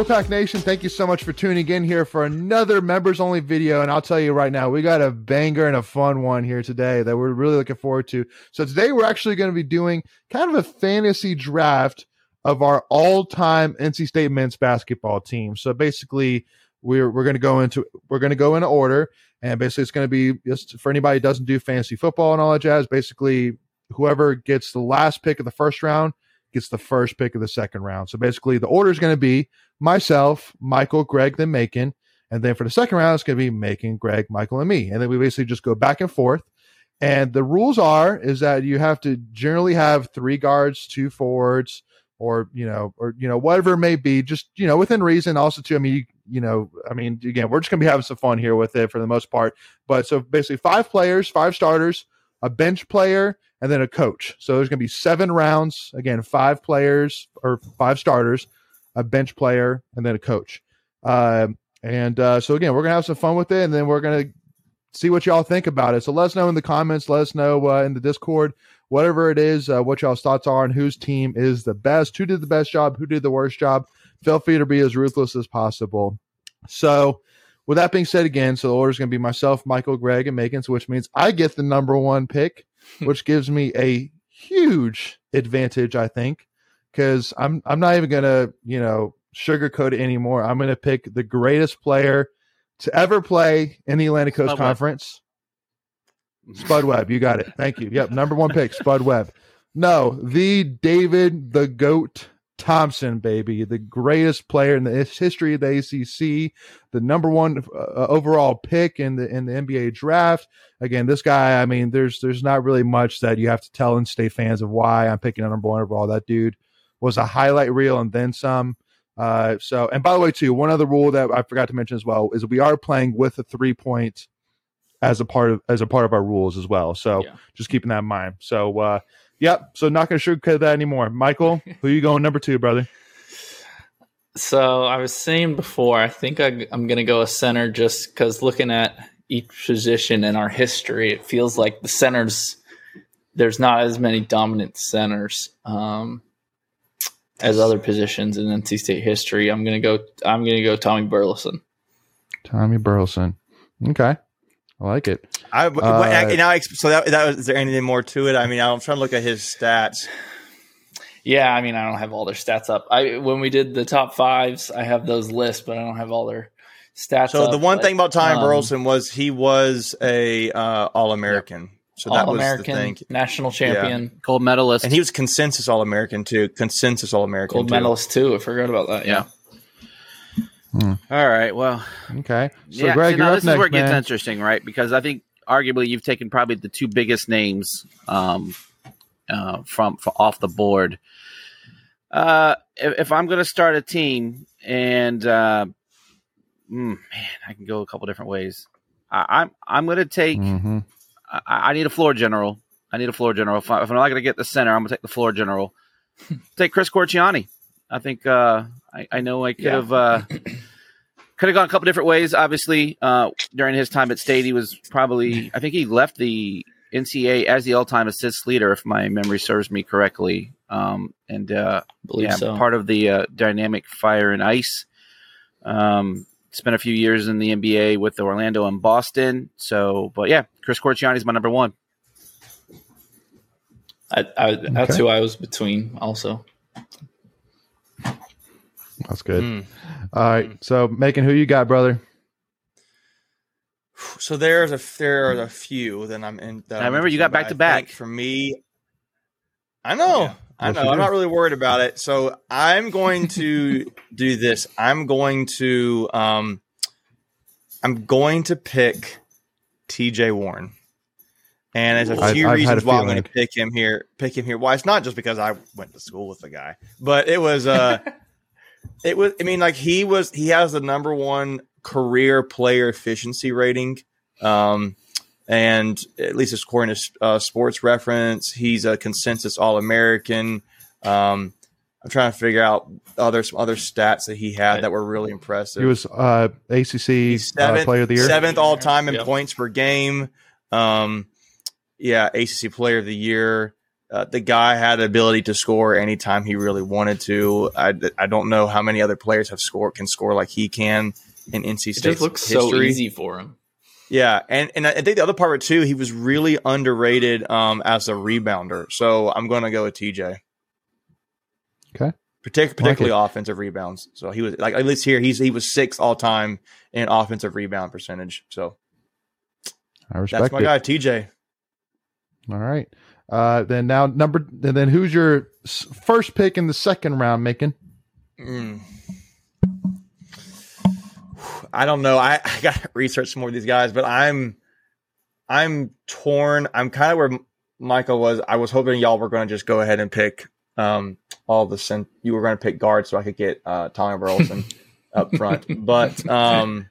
Wolfpack Nation, thank you so much for tuning in here for another members only video. And I'll tell you right now, we got a banger and a fun one here today that we're really looking forward to. So today we're actually going to be doing kind of a fantasy draft of our all time NC State men's basketball team. So basically, we're we're going to go into we're going to go in order, and basically it's going to be just for anybody who doesn't do fantasy football and all that jazz. Basically, whoever gets the last pick of the first round gets the first pick of the second round. So basically, the order is going to be myself, Michael, Greg, then Macon. And then for the second round, it's going to be Macon, Greg, Michael, and me. And then we basically just go back and forth. And the rules are is that you have to generally have three guards, two forwards, or you know, or you know, whatever it may be, just you know, within reason. Also, too, I mean, you, you know, I mean, again, we're just gonna be having some fun here with it for the most part. But so basically, five players, five starters, a bench player, and then a coach. So there's going to be seven rounds. Again, five players or five starters, a bench player, and then a coach. Uh, and uh, so again, we're going to have some fun with it, and then we're going to see what y'all think about it. So let us know in the comments. Let us know uh, in the Discord, whatever it is, uh, what y'all's thoughts are on whose team is the best, who did the best job, who did the worst job. Feel free to be as ruthless as possible. So with that being said, again, so the order is going to be myself, Michael, Greg, and Macon, so which means I get the number one pick, hmm. which gives me a huge advantage, I think, because I'm I'm not even going to you know sugarcoat it anymore. I'm going to pick the greatest player to ever play in the Atlantic Coast Spud Conference. Spud Webb, you got it. Thank you. Yep, number one pick, Spud Webb. No, the David the Goat Thompson, baby, the greatest player in the history of the ACC, the number one uh, overall pick in the in the NBA draft. Again, this guy, I mean, there's there's not really much that you have to tell in state fans of why I'm picking number one overall. That dude was a highlight reel and then some. Uh, so, and by the way, too, one other rule that I forgot to mention as well is we are playing with a three point as a part of as a part of our rules as well. So, Yeah. just keeping that in mind. So, uh, yep. So, not going to sugarcoat that anymore. Michael, who you going number two, brother? So I was saying before, I think I, I'm going to go a center just because looking at each position in our history, it feels like the centers, there's not as many dominant centers um, as other positions in NC State history. I'm going to go, I'm going to go Tommy Burleson. Tommy Burleson. Okay, I like it. I, Uh, what, now, so that, that was, is there anything more to it? I mean, I'm trying to look at his stats. Yeah, I mean, I don't have all their stats up. I when we did the top fives, I have those lists, but I don't have all their stats. So up, the one but, thing about Tommy um, Burleson was he was a uh, All American. So that All was the American, thing, national champion, Gold medalist. and he was consensus All American too. Consensus All American. gold too. medalist too. I forgot about that. Yeah. All right. Well, Okay, so yeah. Greg, see, you're now up this is where it gets man. interesting, right? Because I think arguably you've taken probably the two biggest names um, uh, from, from off the board. Uh, if, if I'm going to start a team, and uh, mm, man, I can go a couple different ways. I, I'm I'm going to take. Mhm. I, I need a floor general. I need a floor general. If, I, if I'm not going to get the center, I'm going to take the floor general. take Chris Corchiani. I think uh, I, I know I could Yeah. have uh, could have gone a couple different ways. Obviously, uh, during his time at State, he was probably I think he left the NCAA as the all-time assist leader, if my memory serves me correctly. Um, and uh, believe yeah, so. part of the uh, dynamic fire and ice. Um, spent a few years in the NBA with Orlando and Boston. So, but yeah, Chris Corchiani is my number one. I, I, that's Okay. who I was between. Also, That's good. Mm. All right, so Macon, who you got, brother? So there's a there are a few that I'm in. That I I'm remember you got back-to-back. For me, I know, Yeah. I Yes, know. you I'm do. not really worried about it. So I'm going to do this. I'm going to um, I'm going to pick T.J. Warren. And there's a I've- few I've a reasons why I'm going to pick him here. Pick him here. Why? It's not just because I went to school with the guy, but it was. uh It was. I mean, like he was. He has the number one career player efficiency rating, um, and at least according to uh, Sports Reference, he's a consensus All American. Um, I'm trying to figure out other some other stats that he had that were really impressive. He was uh, ACC He's uh, seventh, Player of the Year. seventh all time in Yep. points per game. Um, yeah, ACC Player of the Year. Uh, the guy had the ability to score anytime he really wanted to. I, I don't know how many other players have scored can score like he can in NC State. It State. just looks so easy for him. Yeah, and and I think the other part of it too, he was really underrated um, as a rebounder. So I'm going to go with TJ. Okay. Partic- particularly it. offensive rebounds. So he was like at least here he's he was sixth all time in offensive rebound percentage. So I respect that's my it. guy, TJ. All right. Uh, then now number. And then who's your first pick in the second round, Macon? Mm. I don't know. I, I got to research some more of these guys, but I'm I'm torn. I'm kind of where Michael was. I was hoping y'all were going to just go ahead and pick um, all the cent- you were going to pick guards so I could get uh, Tommy Burleson up front. But um,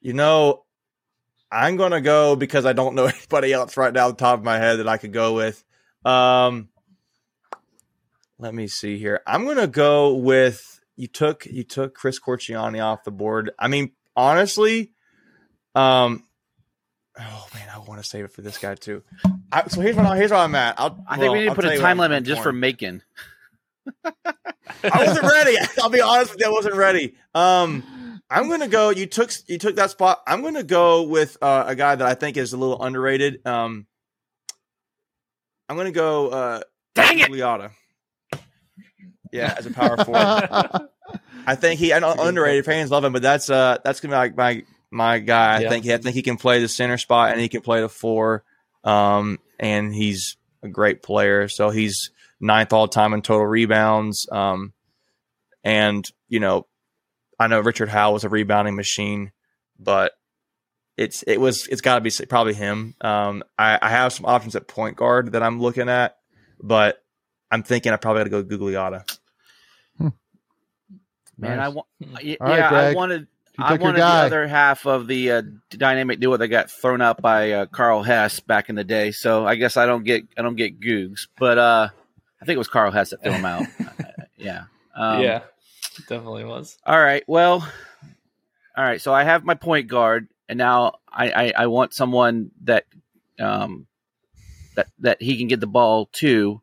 you know, I'm going to go because I don't know anybody else right now, the top of my head that I could go with. Um, let me see here. I'm going to go with you took you took Chris Corchiani off the board. I mean, honestly, um, oh man, I want to save it for this guy too. I, so here's what I, here's where I'm at. I'll, I think well, we need to put a time limit just for. Macon. I wasn't ready. I'll be honest with you, I wasn't ready. Um, I'm gonna go. You took you took that spot. I'm gonna go with uh, a guy that I think is a little underrated. Um, I'm gonna go. Uh, Dang it! Liotta. Yeah, as a power forward. I think he. I know That's a good underrated fans love him, but that's uh that's gonna be my my, my guy. I Yeah. think he, I think he can play the center spot and he can play the four. Um, and he's a great player. So he's ninth all time in total rebounds. Um, and you know, I know Richard Howe was a rebounding machine, but it's it was it's got to be probably him. Um, I, I have some options at point guard that I'm looking at, but I'm thinking I probably got to go Gugliotta. Man, Nice. I want. Yeah, All right, I wanted. I wanted the other half of the uh, dynamic duo that got thrown out by uh, Karl Hess back in the day. So I guess I don't get I don't get Googs, but uh, I think it was Karl Hess that threw him out. Uh, yeah. Um, yeah, definitely was. All right. Well. All right. So I have my point guard, and now I I, I want someone that um that that he can get the ball to,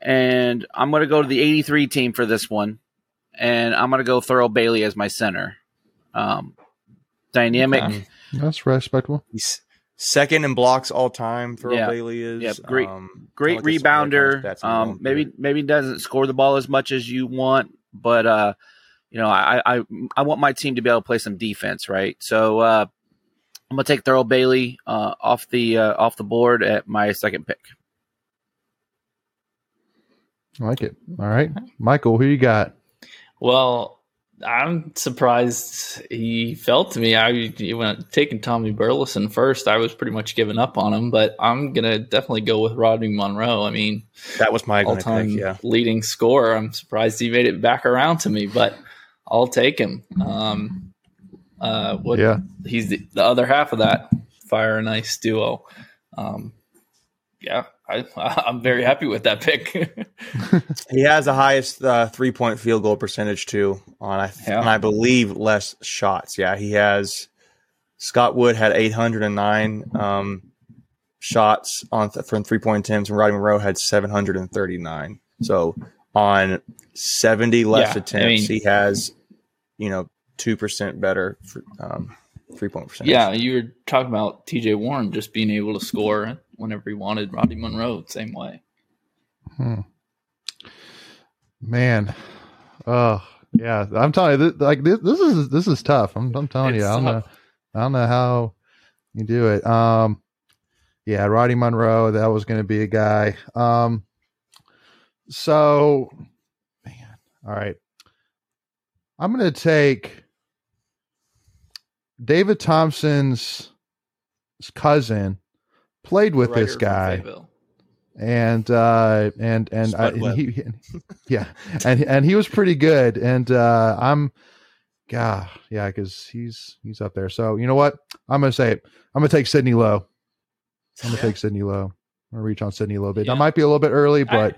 and I'm going to go to the 83 team for this one, and I'm going to go Thurl Bailey as my center. Um, dynamic. Okay. That's respectable. He's second in blocks all time. Thurl Yeah. Bailey is Yeah, great- Um, great like rebounder. kind of stats I'm Um, maybe maybe doesn't score the ball as much as you want, but uh, you know, I, I I want my team to be able to play some defense, right? So uh, I'm gonna take Thurl Bailey uh, off the uh, off the board at my second pick. I like it. All right, Michael, who you got? Well, I'm surprised he fell to me. I you went taking Tommy Burleson first. I was pretty much giving up on him, but I'm gonna definitely go with Rodney Monroe. I mean, that was my all pick. time Yeah, leading scorer. I'm surprised he made it back around to me, but I'll take him. Um, uh, what Yeah, he's the, the other half of that fire and ice duo. Um, yeah, I, I'm very happy with that pick. he has the highest uh, three point field goal percentage too. On I Yeah. and I believe less shots. Yeah, he has. Scott Wood had 809 um, shots on th- from three point attempts, and Rodney Monroe had 739. So on 70 less Yeah, I attempts, mean- he has, you know, two percent better for, um, three point percentage. yeah, you were talking about T.J. Warren just being able to score whenever he wanted. Roddy Monroe, same way. Hmm. Man, oh yeah, I'm telling you, this, like this, this is this is tough. I'm, I'm telling you, I don't know. I don't know how you do it. Um, yeah, Roddy Monroe, that was going to be a guy. Um, so, man, all right, I'm going to take David Thompson's cousin. Played with this guy and uh and and, I, and he, he- yeah and and he was pretty good and uh i'm yeah yeah because he's he's up there so you know what i'm gonna say it i'm gonna take sidney lowe i'm gonna Yeah. take sidney lowe i'm gonna reach on sidney a little bit Yeah. that might be a little bit early but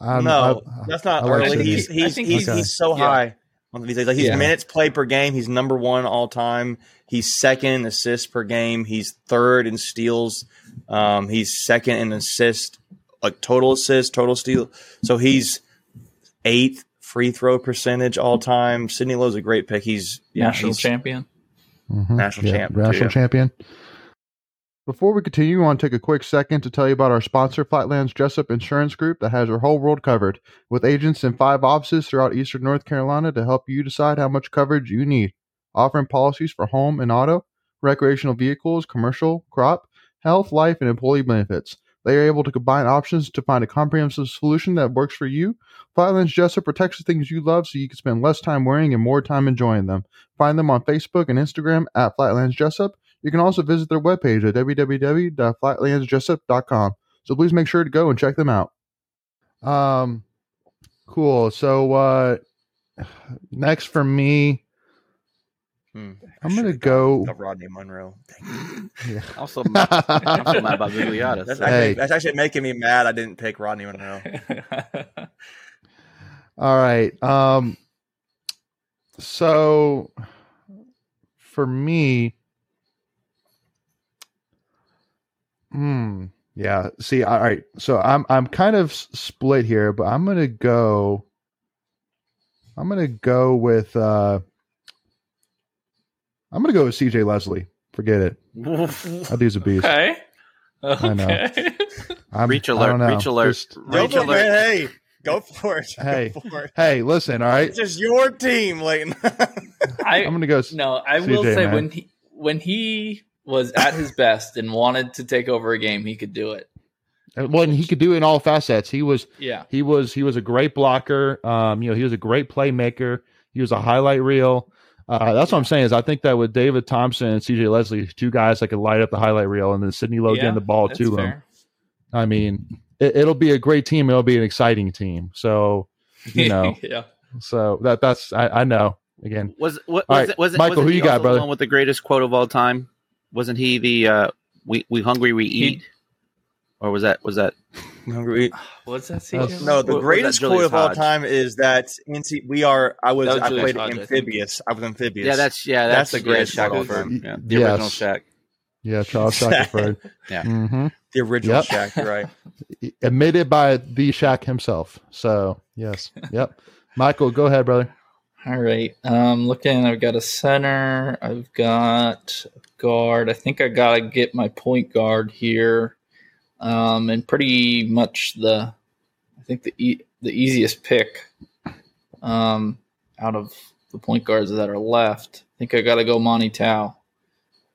I, I'm, no, I- that's not I like early. Sidney. he's he's he's, he's- he's so yeah. high. on the He's like he's Yeah. minutes played per game. He's number one all time. He's second in assists per game. He's third in steals. Um, he's second in assist like total assists, total steal. So he's eighth free throw percentage all time. Sidney Lowe's a great pick. He's yeah, national he's- champion. Mhm. National champ, too, National yeah. champion. Before we continue, I want to take a quick second to tell you about our sponsor, Flatlands Jessup Insurance Group, that has your whole world covered, with agents in five offices throughout eastern North Carolina to help you decide how much coverage you need. Offering policies for home and auto, recreational vehicles, commercial, crop, health, life, and employee benefits. They are able to combine options to find a comprehensive solution that works for you. Flatlands Jessup protects the things you love so you can spend less time worrying and more time enjoying them. Find them on Facebook and Instagram at Flatlands Jessup. You can also visit their webpage at www.flatlandsjessup.com. So please make sure to go and check them out. Um, cool. So uh, next for me, Hmm. I'm gonna go- gone Rodney Monroe. Dang. yeah. Also, I'm so mad about Gugliotta. That's, so- Hey. actually, that's actually making me mad. I didn't pick Rodney Monroe. All right. Um so for me hmm yeah, see all right. So I'm I'm kind of split here, but I'm going to go I'm going to go with uh I'm going to go with CJ Leslie. Forget it. That dude's a beast. okay. I know. I'm, Reach I alert, don't know. reach alert. Just- Reach alert. man. Hey, go for it. Hey. Go for it. hey, listen, all right? It's just your team, Leighton. I I'm going to go no, I will say man. when he when he was at his best and wanted to take over a game, he could do it. Well, and he could do it in all facets. He was Yeah. he was he was a great blocker. Um, you know, he was a great playmaker. He was a highlight reel. Uh, that's what I'm saying is I think that with David Thompson and CJ Leslie, two guys that could light up the highlight reel, and then Sidney Lowe Yeah, getting the ball that's to him. I mean, it, it'll be a great team. It'll be an exciting team. So you know, yeah. so that that's I, I know again. Was what was right, it? Was it? Michael, wasn't who you got, brother? One with the greatest quote of all time. Wasn't he the uh, "We we hungry we He- eat"? or was that was that? Hungry- we eat What's that? That's- CJ? No, the What- greatest that quote Julius of all time is that NC. We are. I was. Was I Julius played Hodge, amphibious. I was amphibious. Yeah, that's yeah, That's that's, the greatest yeah, quote of Shaq all time. O'Ford. Yeah, the Yes. original Shaq. Yeah, Charles Shackelford. Yeah. hmm the original Yep. Shaq. Right. Admitted by the Shaq himself. So yes, yep. Michael, go ahead, brother. All right. Um, looking, I've got a center. I've got guard. I think I gotta get my point guard here. Um, and pretty much the, I think the e- the easiest pick, um, out of the point guards that are left. I think I gotta go Monte Towe.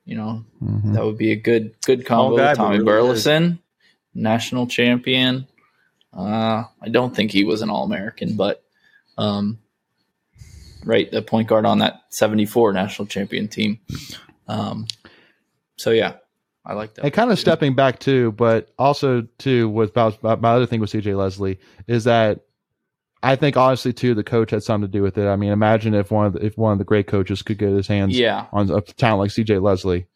You know, Mhm. that would be a good good combo. guy, with Tommy really Burleson, national champion. Uh, I don't think he was an All American, but um, right, the point guard on that '74 national champion team. Um, so yeah, I like that. And kind of stepping back too, but also too with about my other thing with CJ Leslie is that I think honestly too the coach had something to do with it. I mean, imagine if one of the, if one of the great coaches could get his hands Yeah, on a talent like CJ Leslie.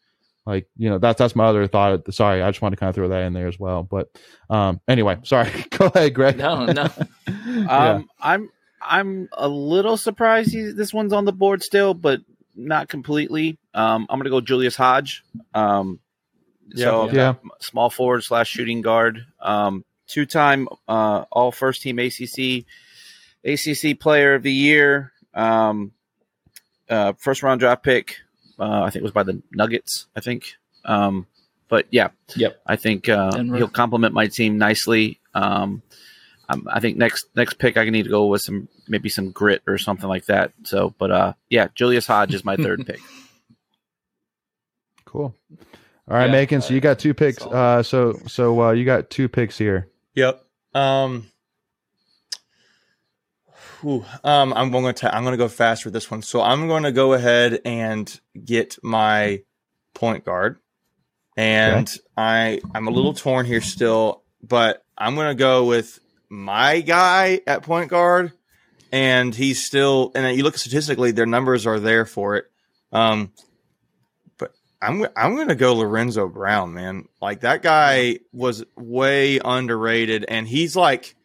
Like, you know, that's that's my other thought. Sorry, I just want to kind of throw that in there as well. But um anyway, sorry. Go ahead, Greg. no, no. yeah. Um, I'm I'm a little surprised he, this one's on the board still, but not completely. Um, I'm gonna go Julius Hodge. Um, so Yeah. Small forward slash shooting guard. Um, two time uh, all first team ACC ACC player of the year. Um, uh, first round draft pick. Uh, I think it was by the Nuggets. I think. Um, but yeah, Yep. I think uh, he'll complement my team nicely. Um, um, I think next next pick I need to go with some maybe some grit or something like that. So, but uh, yeah, Julius Hodge is my third pick. Cool. All right, Yeah, Macon. So you got two picks. Uh so so uh you got two picks here. Yep. Um. whew, um, I'm going to I'm going to go fast with this one. So I'm going to go ahead and get my point guard, and I I'm a little torn here still, but I'm going to go with my guy at point guard, and he's still. And you look statistically, their numbers are there for it. Um, but I'm I'm going to go Lorenzo Brown, man. Like that guy was way underrated, and he's like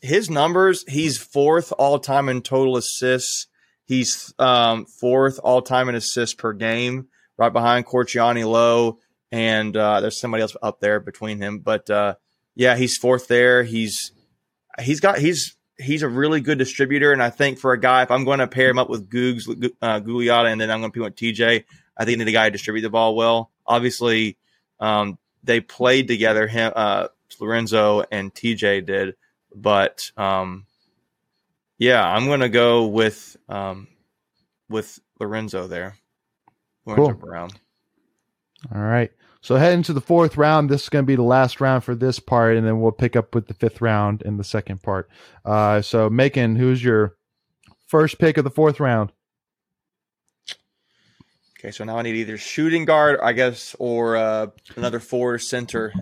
his numbers. He's fourth all time in total assists. He's um, fourth all time in assists per game, right behind Corchiani Lowe, and uh, there's somebody else up there between him. But uh, yeah, he's fourth there. He's he's got he's he's a really good distributor, and I think for a guy, if I'm going to pair him up with Googs, uh, Gugliotta, and then I'm going to put with TJ, I think the guy to distribute the ball well. Obviously, um, they played together. Him, uh, Lorenzo and TJ did, but um, yeah, I'm going to go with um, with Lorenzo there. Cool. Brown. All right. So heading to the fourth round, this is going to be the last round for this part, and then we'll pick up with the fifth round in the second part. Uh, so, Macon, who's your first pick of the fourth round? Okay, so now I need either shooting guard, I guess, or uh, another forward center.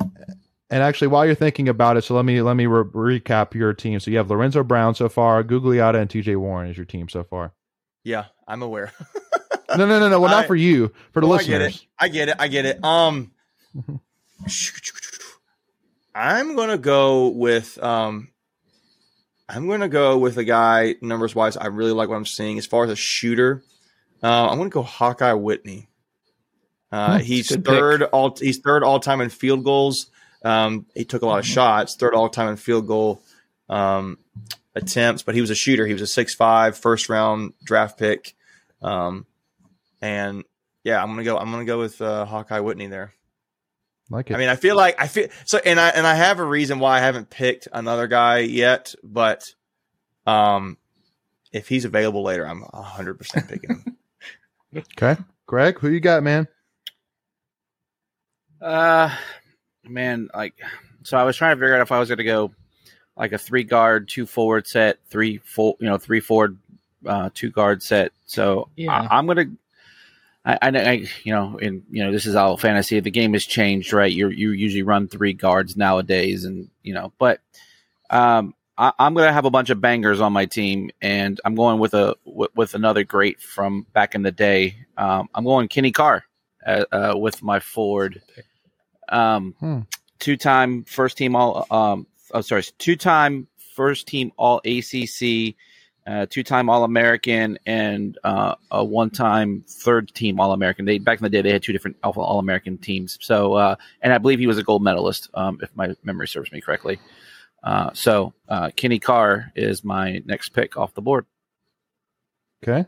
And actually, while you're thinking about it, so let me let me re- recap your team. So you have Lorenzo Brown so far, Gugliotta, and T.J. Warren is your team so far. Yeah, I'm aware. No, no, no, no. Well, not I- for you, for the Oh, I get it. I get it. I get it. Um. I'm gonna go with um, I'm gonna go with a guy numbers wise. I really like what I'm seeing as far as a shooter. Uh, I'm gonna go Hawkeye Whitney. Uh, he's good pick. third all. He's third all time in field goals. Um, he took a lot of Mm-hmm. shots. Third all time in field goal um, attempts, but he was a shooter. He was a six five first round draft pick. Um, and yeah, I'm gonna go. I'm gonna go with uh, Hawkeye Whitney there. Like it. I mean, I feel like I feel so, and I and I have a reason why I haven't picked another guy yet, but um, if he's available later, I'm 100 percent picking him. okay, Greg, who you got, man? Uh, man, like, so I was trying to figure out if I was going to go like a three guard, two forward set, three full, you know, three forward, uh, two guard set. So Yeah. I, I'm gonna. I, I, I, you know, and you know, this is all fantasy. The game has changed, right? You you usually run three guards nowadays, and you know, but um, I, I'm gonna have a bunch of bangers on my team, and I'm going with a with, with another great from back in the day. Um, I'm going Kenny Carr uh, uh, with my Ford, Um, Hmm. two time first team all. Um, oh, sorry, two time first team all ACC, uh, two time All American, and uh, a one time third team All American. They back in the day they had two different Alpha All American teams. So, uh, and I believe he was a gold medalist, um, if my memory serves me correctly. Uh, so uh, Kenny Carr is my next pick off the board. Okay,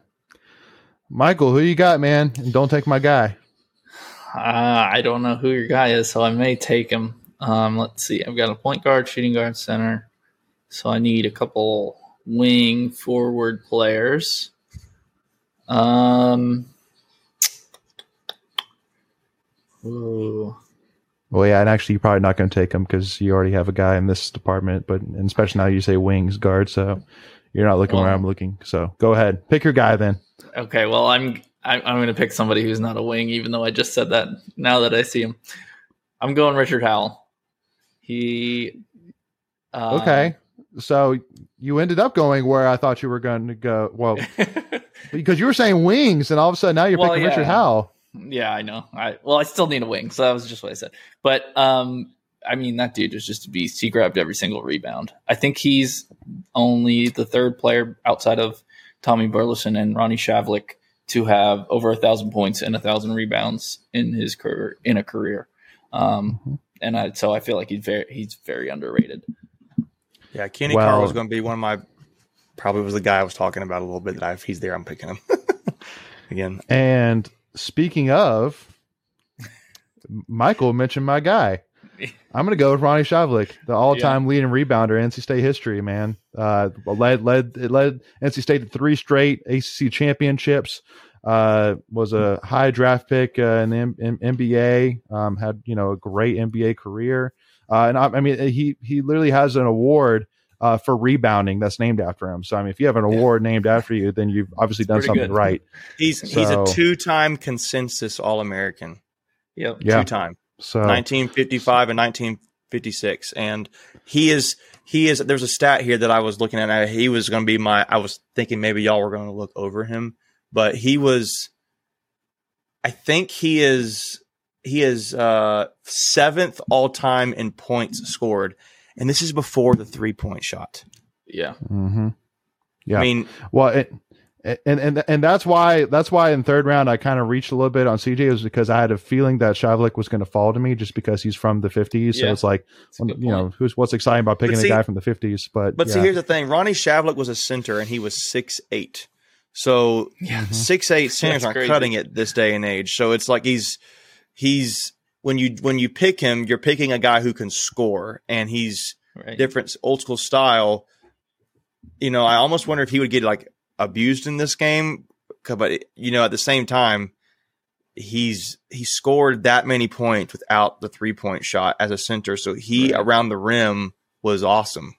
Michael, who you got, man? And don't take my guy. Uh, I don't know who your guy is, so I may take him. Um, let's see. I've got a point guard, shooting guard, center. So I need a couple wing forward players. Um. Ooh. Well, yeah, and actually, you're probably not going to take him because you already have a guy in this department. But and especially now, you say wings guard, so you're not looking where I'm looking. So go ahead, pick your guy then. Okay, well, I'm I'm, I'm going to pick somebody who's not a wing, even though I just said that. Now that I see him, I'm going Richard Howell. He. Uh, Okay, so you ended up going where I thought you were going to go. Well, because you were saying wings, and all of a sudden now you're Well, picking yeah. Richard Howell. Yeah, I know. I well, I still need a wing, so that was just what I said. But um, I mean, that dude was just a beast. He grabbed every single rebound. I think he's only the third player outside of Tommy Burleson and Ronnie Shavlik to have over a thousand points and a thousand rebounds in his career in a career. Um, Mhm. and I, so I feel like he's very he's very underrated. Yeah, Kenny Well- Carr was going to be one of my. Probably was the guy I was talking about a little bit. That I, if he's there, I'm picking him again. And speaking of, Michael mentioned my guy. I'm going to go with Ronnie Shavlik, the all-time leading rebounder in NC State history. Man, uh, led led it led NC State to three straight ACC championships. Uh, was a high draft pick uh, in the M- M- NBA. Um, had you know a great NBA career. Uh, and I, I mean, he he literally has an award uh, for rebounding that's named after him. So I mean, if you have an Yeah. award named after you, then you've obviously done something good. right. He's he's a two time consensus All American. Yep. Yeah. Two time. So 1955 and 1956 and he is he is there's a stat here that i was looking at and he was going to be my i was thinking maybe y'all were going to look over him but he was i think he is he is uh seventh all time in points scored and this is before the three point shot Yeah. hmm Yeah. i mean Well, it, and and and that's why that's why in third round I kind of reached a little bit on CJ was because I had a feeling that Shavlik was going to fall to me just because he's from the 50s. So it's like That's a good you know who's what's exciting about picking But a guy from the 50s. But But yeah. see, here's the thing: Ronnie Shavlik was a center, and he was six eight. So Yeah. Six eight centers aren't crazy. cutting it this day and age. So it's like he's he's when you when you pick him, you're picking a guy who can score, and he's Right. different old school style. You know, I almost wonder if he would get like abused in this game, but you know, at the same time, he's he scored that many points without the three point shot as a center. So he Right. around the rim was awesome.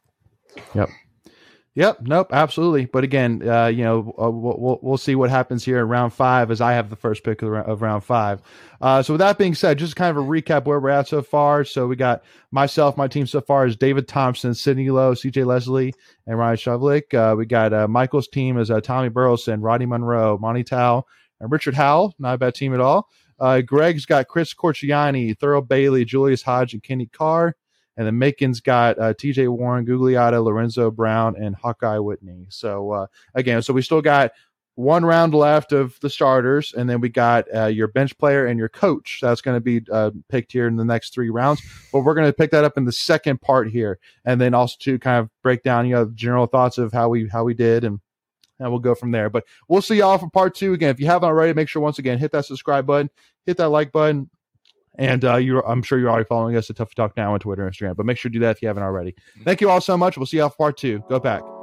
Yep. Nope. Absolutely. But again, uh, you know, uh, we'll, we'll see what happens here in round five as I have the first pick of, of round five. Uh, so with that being said, just kind of a recap where we're at so far. So we got myself, my team so far is David Thompson, Sidney Lowe, C.J. Leslie, and Ryan Shavlik. Uh, we got uh, Michael's team is uh, Tommy Burleson, Roddy Monroe, Monte Towe, and Richard Howell. Not a bad team at all. Greg's got Chris Corchiani, Thurl Bailey, Julius Hodge, and Kenny Carr. And then Macon's got uh, TJ Warren, Gugliotta, Lorenzo Brown, and Hawkeye Whitney. So uh, again, so we still got one round left of the starters, and then we got uh, your bench player and your coach. That's going to be uh, picked here in the next three rounds. But we're going to pick that up in the second part here, and then also to kind of break down, you know, general thoughts of how we how we did and. And we'll go from there. But we'll see y'all for part two. Again, if you haven't already, make sure once again, hit that subscribe button, hit that like button, and uh, you I'm sure you're already following us at Tuffy Talk Now on Twitter and Instagram, but make sure to do that if you haven't already. Thank you all so much. We'll see you all part two. Go back.